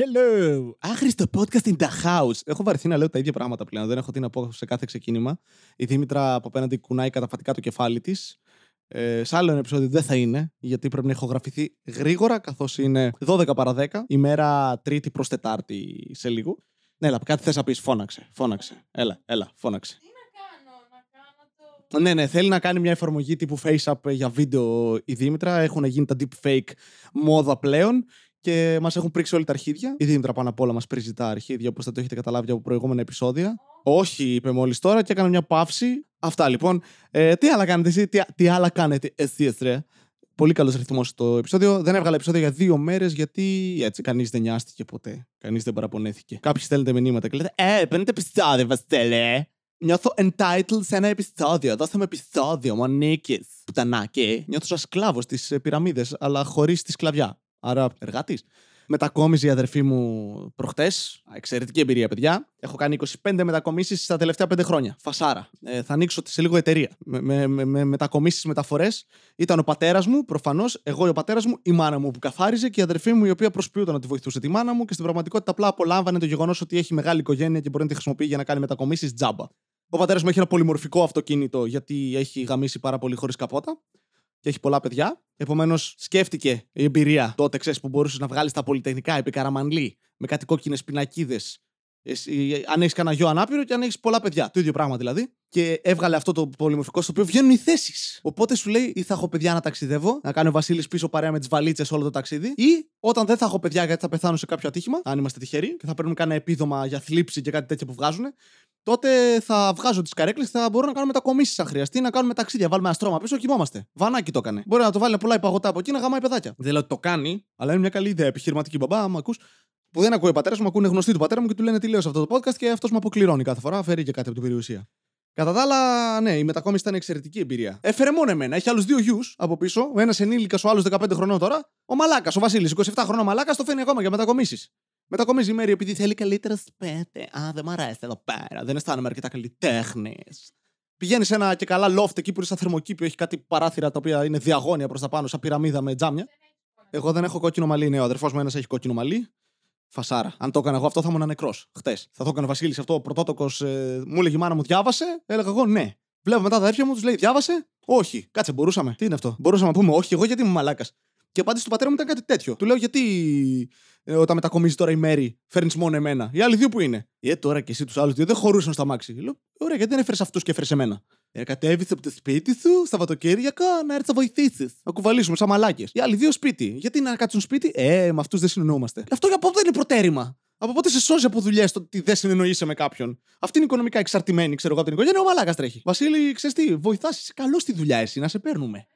Hello! Άχρηστο podcast in the house. Έχω βαρεθεί να λέω τα ίδια πράγματα πλέον. Δεν έχω τι να πω σε κάθε ξεκίνημα. Η Δήμητρα από απέναντι κουνάει καταφατικά το κεφάλι της. Ε, σε άλλο ένα επεισόδιο δεν θα είναι, γιατί πρέπει να ηχογραφηθεί γρήγορα, καθώς είναι 12 παρα 10, ημέρα Τρίτη προς Τετάρτη σε λίγο. Ναι, έλα, κάτι θες να πεις, φώναξε. Φώναξε. Έλα, έλα, φώναξε. Τι να κάνω, να κάνω το. Ναι, ναι, θέλει να κάνει μια εφαρμογή τύπου FaceApp για βίντεο η Δήμητρα. Έχουν γίνει τα deepfake μόδα πλέον και μας έχουν πρίξει όλοι τα αρχίδια. Η Δήμητρα πάνω απ' όλα μας πρίζει τα αρχίδια, όπως θα το έχετε καταλάβει από προηγούμενα επεισόδια. Όχι, είπε μόλις τώρα και έκανε μια παύση. Αυτά λοιπόν. Ε, τι άλλα κάνετε εσύ, τι, τι άλλα κάνετε εσύ, ρε; Πολύ καλός ρυθμός το επεισόδιο. Δεν έβγαλε επεισόδιο για δύο μέρες γιατί έτσι κανείς δεν νοιάστηκε ποτέ. Κανείς δεν παραπονέθηκε. Κάποιοι στέλνετε μηνύματα και λέτε Ε, παίρνετε επεισόδιο, Βαστέλε. Νιώθω entitled σε ένα επεισόδιο. Δώστε μου επεισόδιο, Μονίκη. Πουτανάκι. Νιώθω σαν σκλάβος στις πυραμίδες, αλλά χωρίς τη σκλαβιά. Άρα εργάτης. Μετακόμιζε η αδερφή μου προχτές. Εξαιρετική εμπειρία, παιδιά. Έχω κάνει 25 μετακομίσεις στα τελευταία 5 χρόνια. Φασάρα. Ε, θα ανοίξω σε λίγο εταιρεία. Με, με, με, με μετακομίσεις, μεταφορές. Ήταν ο πατέρας μου, προφανώς. Εγώ ο πατέρας μου, η μάνα μου που καθάριζε και η αδερφή μου η οποία προσποιούταν να τη βοηθούσε τη μάνα μου και στην πραγματικότητα απλά απολάμβανε το γεγονός ότι έχει μεγάλη οικογένεια και μπορεί να τη χρησιμοποιεί για να κάνει μετακομίσεις τζάμπα. Ο πατέρας μου έχει ένα πολυμορφικό αυτοκίνητο γιατί έχει γαμίσει πάρα πολύ χωρίς καπότα και έχει πολλά παιδιά. Επομένως, σκέφτηκε η εμπειρία τότε, ξέρεις, που μπορούσες να βγάλεις τα πολυτεχνικά επί καραμανλή με κάτι κόκκινες πινακίδες. Αν έχεις κανένα γιο ανάπηρο και αν έχεις πολλά παιδιά. Το ίδιο πράγμα δηλαδή. Και έβγαλε αυτό το πολυμορφικό στο οποίο βγαίνουν οι θέσεις. Οπότε σου λέει, ή θα έχω παιδιά να ταξιδεύω, να κάνει ο Βασίλης πίσω παρέα με τις βαλίτσες όλο το ταξίδι, ή όταν δεν θα έχω παιδιά γιατί θα πεθάνω σε κάποιο ατύχημα, αν είμαστε τυχεροί, και θα παίρνουμε κανένα επίδομα για θλίψη και κάτι τέτοιο που βγάζουν, τότε θα βγάζω τις καρέκλες και θα μπορώ να κάνω μετακομίσεις αν χρειαστεί, να κάνουμε ταξίδια. Βάλουμε ένα στρώμα πίσω, κοιμόμαστε. Βανάκι το έκανε. Μπορεί να το βάλει πολλά υπαγωτά από εκεί να γαμάει παιδάκια. Δεν λέω ότι το κάνει, αλλά είναι μια καλή ιδέα. Επιχειρηματική μπαμπά, άμα ακούς. Που δεν ακούει ο πατέρας μου, ακούνε γνωστοί του πατέρα μου και του λένε τι λέω σε αυτό το podcast και αυτός με αποκληρώνει κάθε φορά. Φέρει και κάτι από την περιουσία. Κατά τα άλλα, ναι, η μετακόμιση ήταν εξαιρετική εμπειρία. Έφερε μόνο εμένα. Έχει άλλους δύο γιους από πίσω. Ο ένας ενήλικας, ο άλλος 15 χρονών τώρα. Ο Μαλάκας, ο Βασίλης, 27 χρονών Μαλάκας, το φαίνει ακόμα για μετακομίσεις. Μετακομίζει η Μέρη επειδή θέλει καλύτερα σπέτε. Α, δεν μ' αρέσει εδώ πέρα. Δεν αισθάνομαι αρκετά καλλιτέχνης. Πηγαίνει σε ένα και καλά loft εκεί που είναι σαν θερμοκήπιο, έχει κάτι παράθυρα τα οποία είναι διαγώνια προς τα πάνω, σαν πυραμίδα με τζάμια. Εγώ δεν έχω κόκκινο μαλλί, ναι, ο αδερφός μου ένας έχει κόκκινο μαλλί. Φασάρα. Αν το έκανα εγώ αυτό θα ήμουν νεκρός. Χτες. Θα το έκανε ο Βασίλης αυτό ο πρωτότοκος. Ε, μου έλεγε η μάνα μου, διάβασε. Έλεγα εγώ ναι. Βλέπω μετά τα αδέρφια μου, τους λέει, διάβασε. Όχι. Κάτσε, μπορούσαμε. Τι είναι αυτό; Μπορούσαμε να πούμε όχι, εγώ γιατί είμαι μαλάκας. Και απάντηση του πατέρα μου ήταν κάτι τέτοιο. Του λέω γιατί ε, όταν μετακομίζει τώρα η Μέρη, φέρνεις μόνο εμένα; Οι άλλοι δύο που είναι; Ε, τώρα και εσύ τους άλλους δύο δεν χωρούσαν στα μάξι. Λέω, ωραία, γιατί δεν έφερες αυτούς και έφερες εμένα; Ε, κατέβησε από το σπίτι σου, Σαββατοκύριακα, να έρθεις να βοηθήσεις. Να κουβαλήσουμε σαν μαλάκες. Οι άλλοι δύο σπίτι. Γιατί να κάτσουν σπίτι, Ε, με αυτούς δεν συνεννοούμαστε. Αυτό για πότε είναι προτέρημα. Από πότε σε σώζει από δουλειές το ότι δεν συνεννοείσαι με κάποιον; Αυτή είναι οικονομικά εξαρτημένη, ξέρω εγώ από την οικογένεια. Ο μαλάκας τρέχει. Βασίλη, ξέρεις τι, βοηθάς, είσαι καλός στη δουλειά εσύ, να σε παίρνουμε.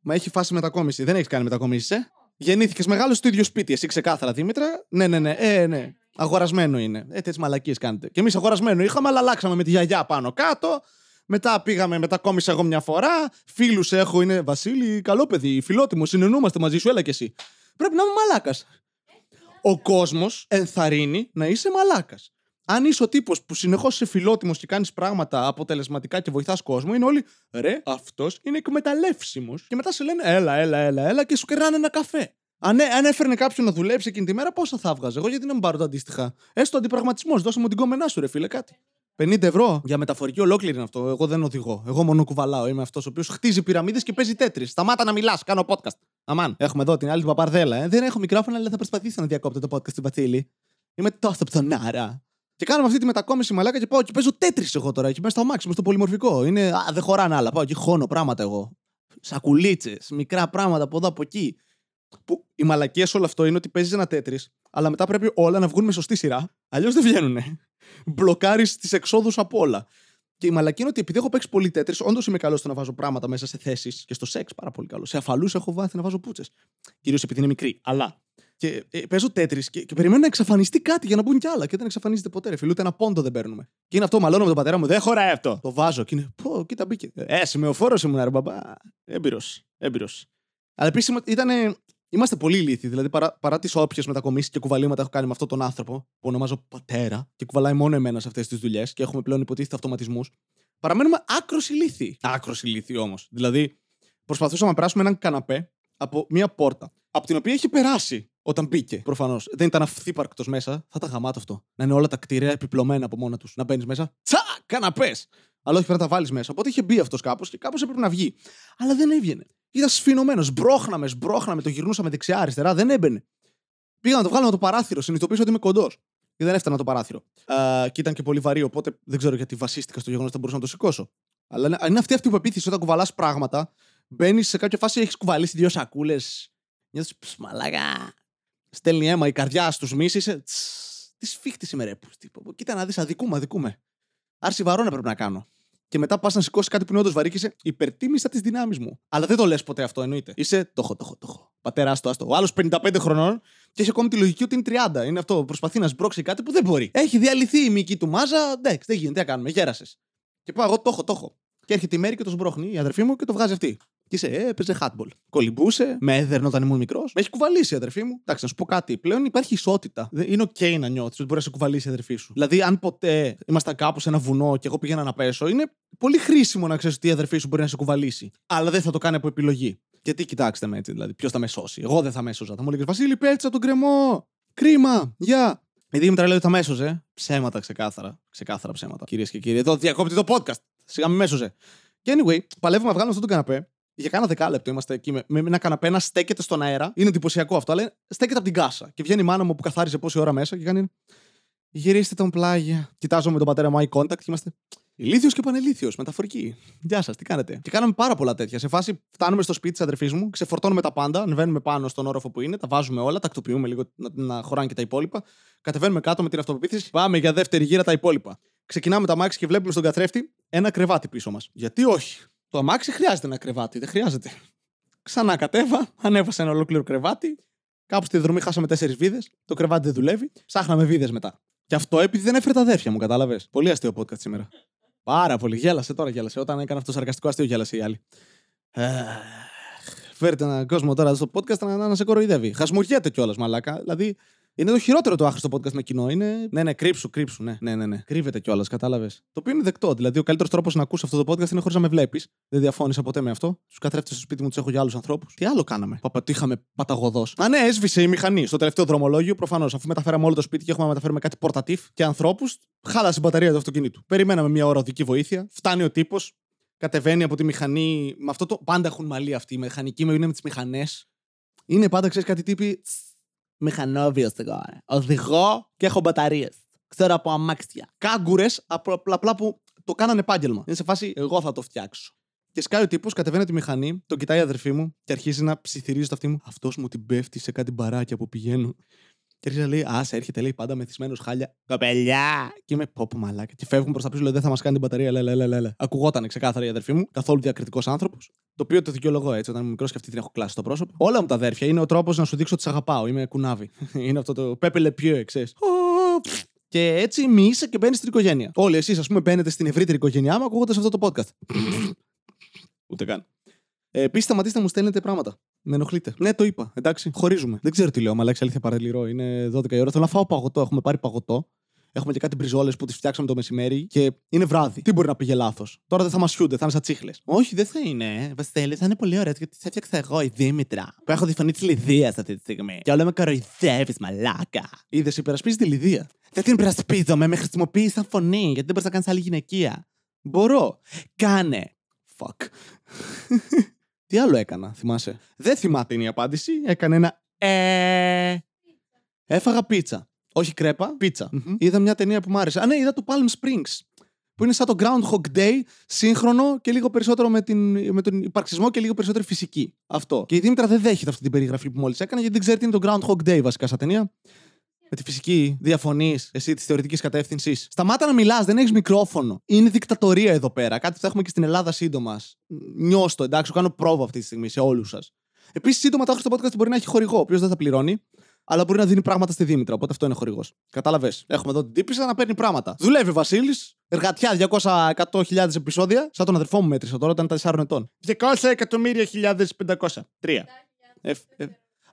Μα έχει φάση μετακόμιση. Δεν έχεις κάνει μετακόμιση, ε. Γεννήθηκες μεγάλος στο ίδιο σπίτι, εσύ ξεκάθαρα Δήμητρα. Ναι, ναι, ναι, ε, ναι. Αγορασμένο είναι. Ε, τέτοιες μαλακίες κάνετε. Και εμείς αγορασμένο είχαμε, αλλά αλλάξαμε με τη γιαγιά πάνω κάτω. Μετά πήγαμε, μετακόμισα εγώ μια φορά. Φίλους έχω, είναι Βασίλη, καλό παιδί, φιλότιμο, συνεννούμαστε μαζί σου, έλα και εσύ. Πρέπει να είμαι μαλάκας. Ο κόσμος ενθαρρύνει να είσαι μαλάκας. Αν είσαι ο τύπος που συνεχώς είσαι φιλότιμος και κάνεις πράγματα αποτελεσματικά και βοηθάς κόσμο, είναι όλοι ρε, αυτός είναι εκμεταλλεύσιμος. Και μετά σε λένε έλα, έλα, έλα, έλα και σου κερνάνε ένα καφέ. Αν, αν έφερνε κάποιον να δουλέψει εκείνη τη μέρα, πόσα θα βγάζε. Εγώ γιατί να μην πάρω το αντίστοιχα. Έστω αντιπραγματισμός, δώσε μου την κόμενά σου, ρε φίλε, κάτι. 50 ευρώ για μεταφορική ολόκληρη είναι αυτό. Εγώ δεν οδηγώ. Εγώ μόνο κουβαλάω. Είμαι αυτός ο οποίος χτίζει πυραμίδες και παίζει τέτρι. Σταμάτα να μιλάς, κάνω podcast. Αμάν. Έχουμε εδώ την άλλη την παπαρδέλα. Ε. Δεν έχω μικρόφωνο, αλλά θα προσπαθήσω να διακόπτω το podcast στην Πατσίλη. Είμαι τόσο ψωνάρα. Και κάνουμε αυτή τη μετακόμιση μαλάκα και πάω και παίζω τέτρι εγώ τώρα. Εκεί μέσα στο αμάξι, στο πολυμορφικό. Είναι, α, δεν χωράνε άλλα. Πάω εκεί χώνω πράγματα εγώ. Σακουλίτσες, μικρά πράγματα από εδώ από εκεί. Που η μαλακία σε όλο αυτό είναι ότι παίζεις ένα τέτρι, αλλά μετά πρέπει όλα να βγουν με σωστή σειρά. Αλλιώς δεν βγαίνουν. Μπλοκάρεις τις εξόδους από όλα. Και η μαλακή είναι ότι επειδή έχω παίξει πολύ τέτρι, όντως είμαι καλός στο να βάζω πράγματα μέσα σε θέσεις και στο σεξ πάρα πολύ καλό. Σε αφαλούς έχω βάθει να βάζω πούτσες. Κυρίως επειδή είναι μικρή. Αλλά και ε, παίζω τέτρι και, και περιμένω να εξαφανιστεί κάτι για να μπουν κι άλλα. Και δεν εξαφανίζεται ποτέ. Ρε, φίλε, ούτε ένα πόντο δεν παίρνουμε. Και είναι αυτό, μαλώνω με τον πατέρα μου, δεν χωράει αυτό. Το βάζω και είναι. Πω, κοίτα μπήκε. Ε, σημειοφόρο ήμουν, ρε μπαμπά. Έμπειρος. Έμπειρος. Αλλά επίση ήταν. Είμαστε πολύ ηλίθιοι. Δηλαδή, παρά, παρά τις όποιες μετακομίσεις και κουβαλήματα έχω κάνει με αυτόν τον άνθρωπο, που ονομάζω πατέρα, και κουβαλάει μόνο εμένα σε αυτές τις δουλειές και έχουμε πλέον υποτίθεται αυτοματισμούς, παραμένουμε άκρος ηλίθιοι. Άκρος ηλίθιοι όμως. Δηλαδή, προσπαθούσαμε να περάσουμε έναν καναπέ από μία πόρτα, από την οποία έχει περάσει ο Όταν μπήκε, προφανώς. Δεν ήταν αυθύπαρκτος μέσα. Θα ήταν γαμάτο αυτό. Να είναι όλα τα κτίρια επιπλωμένα από μόνα τους. Να μπαίνεις μέσα. Τσα! Καναπές! Αλλά όχι πρέπει να τα βάλεις μέσα. Οπότε είχε μπει αυτός κάπως και κάπως έπρεπε να βγει. Αλλά δεν έβγαινε. Ήταν σφινωμένος. Μπρόχναμες, μπρόχναμε, το γυρνούσαμε δεξιά-αριστερά. Δεν έμπαινε. Πήγα να το βγάλω με το παράθυρο. Συνειδητοποίησα ότι είμαι κοντός. Και δεν έφτανα το παράθυρο. Α, και ήταν και πολύ βαρύ, οπότε δεν ξέρω γιατί βασίστηκα στο γεγονός ότι θα μπορούσα να το σηκώσω. Αλλά είναι- είναι αυτή, αυτή η πεποίθηση όταν κουβαλάς πράγματα, μπαίνεις σε κάποια φάση, έχεις κουβαλήσει δύο σακούλες. Νιώθεις μαλάκα. Στέλνει αίμα η καρδιά στους μίση. Είσαι. «Τσ, Τι σφίχτη είμαι, ρε. πούστη». Κοίτα να δεις, αδικούμε, αδικούμε. Άρση βαρόνα πρέπει να κάνω. Και μετά πας να σηκώσεις κάτι που είναι όντως βαρύ και είσαι υπερτίμησα τι δυνάμεις μου. Αλλά δεν το λες ποτέ αυτό, εννοείται. Είσαι το έχω, το έχω, το έχω. Πατέρα, άστο, άστο. Ο άλλος 55 χρονών και έχει ακόμη τη λογική ότι είναι 30. Είναι αυτό. Προσπαθεί να σμπρώξει κάτι που δεν μπορεί. Έχει διαλυθεί η μυϊκή του μάζα. Εντάξει, δεν γίνεται. Τι να κάνουμε, γέρασες. Και πάω εγώ, το έχω, το έχω. Και έρχεται η Μέρη και το σμπρώχνει η αδερφή μου και το βγάζει αυτή. Και είσαι, ε, έπαιζε hardball. Κολυμπούσε, με έδερνε όταν ήμουν μικρός. Με έχει κουβαλήσει η αδερφή μου. Εντάξει, να σου πω κάτι. Πλέον υπάρχει ισότητα. Δεν- Είναι OK να νιώθεις ότι μπορεί να σε κουβαλήσει η αδερφή σου. Δηλαδή, αν ποτέ ήμασταν κάπου σε ένα βουνό και εγώ πήγαινα να πέσω, είναι πολύ χρήσιμο να ξέρεις ότι η αδερφή σου μπορεί να σε κουβαλήσει. Αλλά δεν θα το κάνει από επιλογή. Γιατί κοιτάξτε με έτσι, δηλαδή, ποιος θα με σώσει. Εγώ δεν θα με έσωζα. Θα μου έλεγες Βασίλη, πέτσα τον κρεμό. Κρίμα. Γεια. Η Δήμητρα λέει ότι θα με έσωζε. Ψέματα ξεκάθαρα. Ξεκάθαρα ψέματα. Κυρίες και κύριοι, εδώ διακόπτει το podcast. Σιγά με μέσωζε. Και anyway, παλεύουμε να βγάλουμε αυτό τον καναπέ. Για κάνα δεκάλεπτο είμαστε εκεί με, με ένα καναπέ να στέκεται στον αέρα. Είναι εντυπωσιακό αυτό, αλλά στέκεται από την κάσα. Και βγαίνει η μάνα μου που καθάριζε πόση ώρα μέσα και κάνει. Γυρίστε τον πλάγια. Κοιτάζω με τον πατέρα μου eye contact και είμαστε. Ηλίθιος και πανελίθιος, μεταφορική. Γεια σας, τι κάνετε. Και κάναμε πάρα πολλά τέτοια. Σε φάση φτάνουμε στο σπίτι της αδερφής μου, ξεφορτώνουμε τα πάντα, ανεβαίνουμε πάνω στον όροφο που είναι, τα βάζουμε όλα, τακτοποιούμε λίγο να, να χωράνε και τα υπόλοιπα. Κατεβαίνουμε κάτω με την αυτοπεποίθηση, πάμε για δεύτερη γύρα τα υπόλοιπα. Ξεκινάμε το αμάξι και βλέπουμε στον καθρέφτη ένα κρεβάτι πίσω μας. Γιατί όχι; Το αμάξι χρειάζεται ένα κρεβάτι, δεν χρειάζεται. Ξανά κατέβα, ανέβασα ένα ολόκληρο κρεβάτι. Κάπου στη δρομή χάσαμε τέσσερις βίδες. Το κρεβάτι δεν δουλεύει. Ψάχναμε βίδες μετά. Και αυτό επειδή δεν έφερε τα αδέρφια μου, κατάλαβες. Πολύ αστείο podcast σήμερα. Πάρα πολύ. Γέλασε τώρα, γέλασε. Όταν έκανε αυτό το σαρκαστικό αστείο, γέλασε η άλλη. Αχ, Φέρετε έναν κόσμο τώρα στο podcast να, να, να σε κοροϊδεύει. Χασμουριέται κιόλας, μαλάκα. Δηλαδή, είναι το χειρότερο το άχρηστο podcast με κοινό. Είναι. Ναι, ναι, κρύψου, κρύψου. Ναι, ναι, ναι. ναι. Κρύβεται κιόλας, κατάλαβες. Το οποίο είναι δεκτό. Δηλαδή, ο καλύτερος τρόπος να ακούσει αυτό το podcast είναι χωρίς να με βλέπεις. Δεν διαφώνησα ποτέ με αυτό. Τους καθρέφτες στο σπίτι μου τους έχω για άλλους ανθρώπους. Τι άλλο κάναμε; Παπατήχαμε παταγωδός. Α, ναι, έσβησε η μηχανή. Στο τελευταίο δρομολόγιο, προφανώς, αφού μεταφέραμε όλο το σπίτι και έχουμε να μεταφέρουμε κάτι πορτατίφ και ανθρώπους, χάλασε η μπαταρία του αυτοκινήτου. Περιμέναμε μια ώρα οδική βοήθεια. Φτάνει ο τύπος, κατεβαίνει από τη μηχανή. Με αυτό το. Πάντα έχουν μαλλί αυτοί. Οι μηχανικοί με είναι με τις μηχανές. Είναι πάντα, ξέρεις κάτι τύποι. Μηχανόβιο εγώ. ε. Οδηγώ και έχω μπαταρίες. Ξέρω από αμάξια. Κάγκουρες απλά που το κάνανε επάγγελμα. Είναι σε φάση, εγώ θα το φτιάξω. Και σκάει ο τύπος, κατεβαίνει τη μηχανή, τον κοιτάει η αδερφή μου και αρχίζει να ψιθυρίζει το αυτί μου. Αυτός μου την πέφτει σε κάτι μπαράκια που πηγαίνω. Και αρχίζει να λέει: Α, σε έρχεται, λέει πάντα μεθυσμένος χάλια. Κοπελιά! Και είμαι πόπο μαλάκα. Και φεύγουν προς τα πίσω, λέει: Δεν θα μας κάνει την μπαταρία. Λέ, λέ, λέ, λέ, λέ. Ακουγόταν ξεκάθαρα η αδερφή μου, καθόλου διακριτικός άνθρωπος. Το οποίο το δικαιολογώ έτσι, όταν είμαι μικρός και αυτή την έχω κλάσει στο πρόσωπο. Όλα μου τα αδέρφια είναι ο τρόπος να σου δείξω ότι σε αγαπάω. Είμαι κουνάβι. είναι αυτό το πέπελε πιό, ξέρεις. Και έτσι μη και μπαίνεις στην οικογένεια. Όλοι εσείς, ας πούμε, μπαίνετε στην ευρύτερη οικογένειά μου ακούγοντας αυτό το podcast. Ούτε καν. Ε, Επίσης, σταματήστε να μου στέλνετε πράγματα. Με ενοχλείτε. Ναι, το είπα. Εντάξει, χωρίζουμε. Δεν ξέρω τι λέω, αλλά έχει αλήθεια παραλυρώ. Είναι 12 η ώρα. Θέλω να φάω παγωτό. Έχουμε πάρει παγωτό. Έχουμε και κάτι μπριζόλες που τις φτιάξαμε το μεσημέρι και είναι βράδυ. Τι μπορεί να πήγε λάθος; Τώρα δεν θα μας χιούνται, θα είναι σαν τσίχλες. Όχι, δεν θα είναι. Βασίλη, θα είναι πολύ ωραίο γιατί τι έφτιαξα εγώ, η Δήμητρα. Που έχω τη φωνή της Λιδίας αυτή τη στιγμή. Και όλα με κοροϊδεύεις, μαλάκα. Είδες, υπερασπίζεις τη Λιδία. Δεν την υπερασπίζομαι, με χρησιμοποιείς σαν φωνή γιατί δεν μπορείς να κάνεις άλλη γυναικεία. Μπορώ. Κάνε. Fuck. Τι άλλο έκανα, θυμάσαι; Δεν θυμάται είναι η απάντηση. Έκανε ένα ε. Έφαγα πίτσα. Όχι κρέπα, πίτσα. Μμμ. Είδα μια ταινία που μου άρεσε. Α, ναι, είδα το Palm Springs. Που είναι σαν το Groundhog Day, σύγχρονο και λίγο περισσότερο με, την, με τον υπαρξισμό και λίγο περισσότερη φυσική. Αυτό. Και η Δήμητρα δεν δέχεται αυτή την περιγραφή που μόλις έκανε, γιατί δεν ξέρει τι είναι το Groundhog Day βασικά σαν ταινία. Με τη φυσική διαφωνείς εσύ της θεωρητικής κατεύθυνσης. Σταμάτα να μιλάς, δεν έχεις μικρόφωνο. Είναι δικτατορία εδώ πέρα. Κάτι που θα έχουμε και στην Ελλάδα σύντομα. Νιώστο, εντάξει, σου κάνω πρόβα αυτή τη στιγμή σε όλους σας. Επίσης, σύντομα το στο podcast μπορεί να έχει χορηγό, ο οποίος δεν θα πληρώνει, αλλά μπορεί να δίνει πράγματα στη Δήμητρα. Οπότε αυτό είναι χορηγός. Κατάλαβες. Έχουμε εδώ την τύπησα να παίρνει πράγματα. Δουλεύει ο Βασίλης. Εργατιά 200-100.000 επεισόδια. Σαν τον αδερφό μου μέτρησα τώρα όταν ήταν 4 ετών. 200 εκατομμύρια 1.500.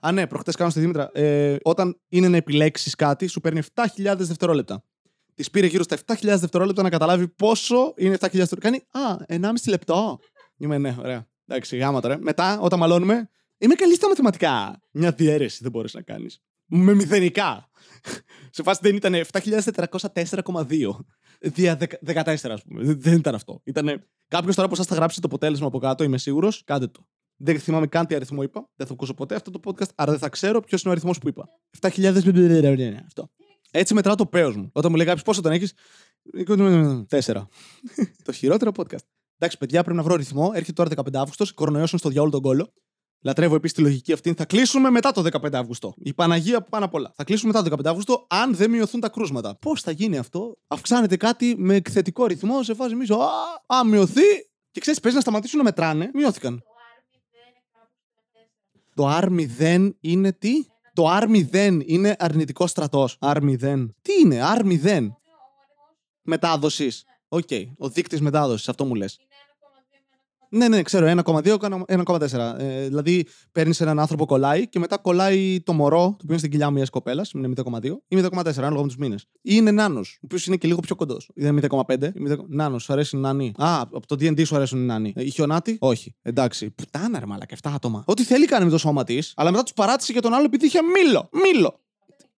Τρία. Ε, ε, Α, ναι, προχτές κάνω στη Δήμητρα. Ε, όταν είναι να επιλέξεις κάτι, σου παίρνει 7.000 δευτερόλεπτα. Της πήρε γύρω στα 7.000 δευτερόλεπτα να καταλάβει πόσο είναι 7.000 δευτερόλεπτα. Κάνει, Α, 1,5 λεπτό. Είμαι, ναι, ωραία. Εντάξει, γάμα τώρα. Μετά, όταν μαλώνουμε, Είμαι καλή στα μαθηματικά. Μια διαίρεση δεν μπορείς να κάνεις. Με μηδενικά. Σε φάση δεν ήταν 7.404,2. Δια 14, ας πούμε. Δεν- Δεν ήταν αυτό. Ήταν κάποιος τώρα που σα θα γράψει το αποτέλεσμα από κάτω, είμαι σίγουρος. Κάντε το. Δεν θυμάμαι καν τι αριθμό είπα. Δεν θα ακούσω ποτέ αυτό το podcast, άρα δεν θα ξέρω ποιος είναι ο αριθμός που είπα. 7.000. Αυτό. Έτσι μετράω το πέος μου. Όταν μου λέει κάποιος πόσο τον έχεις; Τέσσερα. το χειρότερο podcast. Εντάξει, παιδιά, πρέπει να βρω ρυθμό. Έρχεται τώρα 15 Αύγουστος, κορονοϊό στο διάολο τον κόλλο. Λατρεύω επίσης τη λογική αυτή. Θα κλείσουμε μετά το 15 Αύγουστο. Η Παναγία πάνω απ' όλα. Θα κλείσουμε μετά το 15 Αύγουστο, αν δεν μειωθούν τα κρούσματα. Πώς θα γίνει αυτό, Αυξάνεται κάτι με εκθετικό ρυθμό, σε φάση μίσο. Α, α, μειωθεί. Και ξέρεις, παίζει να σταματήσουν να μετράνε. Μειώθηκαν. Το R0 είναι κάπου στο 4. Το R0 είναι τι; Το R0 είναι αρνητικό στρατός. R0. Τι είναι, R0. Είναι ο αριθμός Μετάδοσης. Οκ. Ο δείκτης μετάδοσης, αυτό μου λες. είναι 1,2 με 1,3. Ναι, ναι, ξέρω. 1,2, 1,4. Ε, δηλαδή, παίρνεις έναν άνθρωπο, κολλάει και μετά κολλάει το μωρό, το οποίο είναι στην κοιλιά μιας κοπέλας, είναι 0,2 ή 0,4, ανάλογα με τους μήνες. Ή είναι νάνος, ο οποίος είναι και λίγο πιο κοντός. Είναι 0,5 ή 0,5. Νάνος, σου αρέσουν οι νάνοι. Α, από το D&D σου αρέσουν οι νάνοι. Ε, Η χιονάτη, όχι. Εντάξει. Πουτάνα, ρε μαλάκα, 7 άτομα. Ό,τι θέλει κάνει με το σώμα της, αλλά μετά τους παράτησε και τον άλλο επειδή είχε μήλο. Μήλο.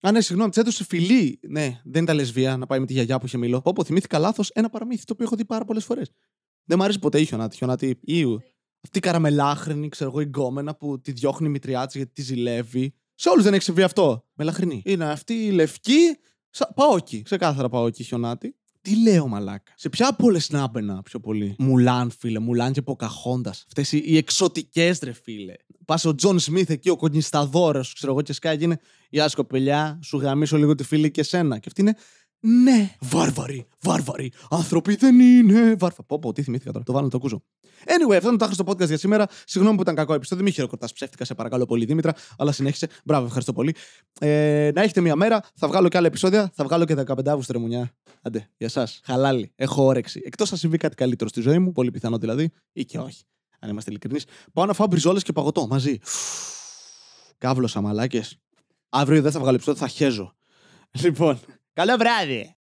Α, ναι, συγγνώμη, τη έδωσε φιλή. Ναι, δεν ήταν λεσβία να πάει με τη γιαγιά που είχε μήλο. Όπω θυμήθηκα λάθος ένα παραμύθι το οποίο έχω δει πάρα πολλές φορές. Δεν μου αρέσει ποτέ η χιονάτη. Χιονάτη, ήου. Αυτή η καραμελάχρυνη, ξέρω εγώ, η γκόμενα που τη διώχνει η μητριά της γιατί τη ζηλεύει. Σε όλους δεν έχει συμβεί αυτό. Μελαχρινή. Είναι αυτή η λευκή. Σα... Παόκι. Ξεκάθαρα παόκι χιονάτη. Τι λέω, μαλάκα. Σε ποια από όλες να έμπαινα πιο πολύ. Μουλάν, φίλε. Μουλάν και Ποκαχόντας. Αυτές οι, οι εξωτικές, ρε φίλε. Πας ο Τζον Σμιθ εκεί, ο κονκισταδόρος, ξέρω εγώ, και σκάει και είναι. Γεια σου, κοπελιά, σου γαμήσω λίγο τη φυλή και σένα. Και αυτή είναι. Ναι, βάρβαροι, βάρβαροι. Άνθρωποι δεν είναι. Βάρβαροι. Πω, πω, τι θυμήθηκα τώρα. Το βάλω να το ακούσω. Anyway, αυτό είναι το άχρηστο podcast για σήμερα. Συγγνώμη που ήταν κακό επεισόδιο. Μην χειροκροτάς ψεύτικα, σε παρακαλώ πολύ, Δήμητρα. Αλλά συνέχισε. Μπράβο, ευχαριστώ πολύ. Ε, να έχετε μία μέρα. Θα βγάλω και άλλα επεισόδια. Θα βγάλω και 15 Αύγουστο, ρε μουνιά. Άντε, για εσάς. Χαλάλι. Έχω όρεξη. Εκτός αν συμβεί κάτι καλύτερο στη ζωή μου, πολύ πιθανό δηλαδή, ή και όχι. Αν είμαστε ειλικρινείς. Πάω να φάω μπριζόλες και παγωτό μαζί. Κάβλωσα, μαλάκες. Αύριο δεν θα βγάλω επεισόδιο, θα χέζω. Λοιπόν, καλό βράδυ.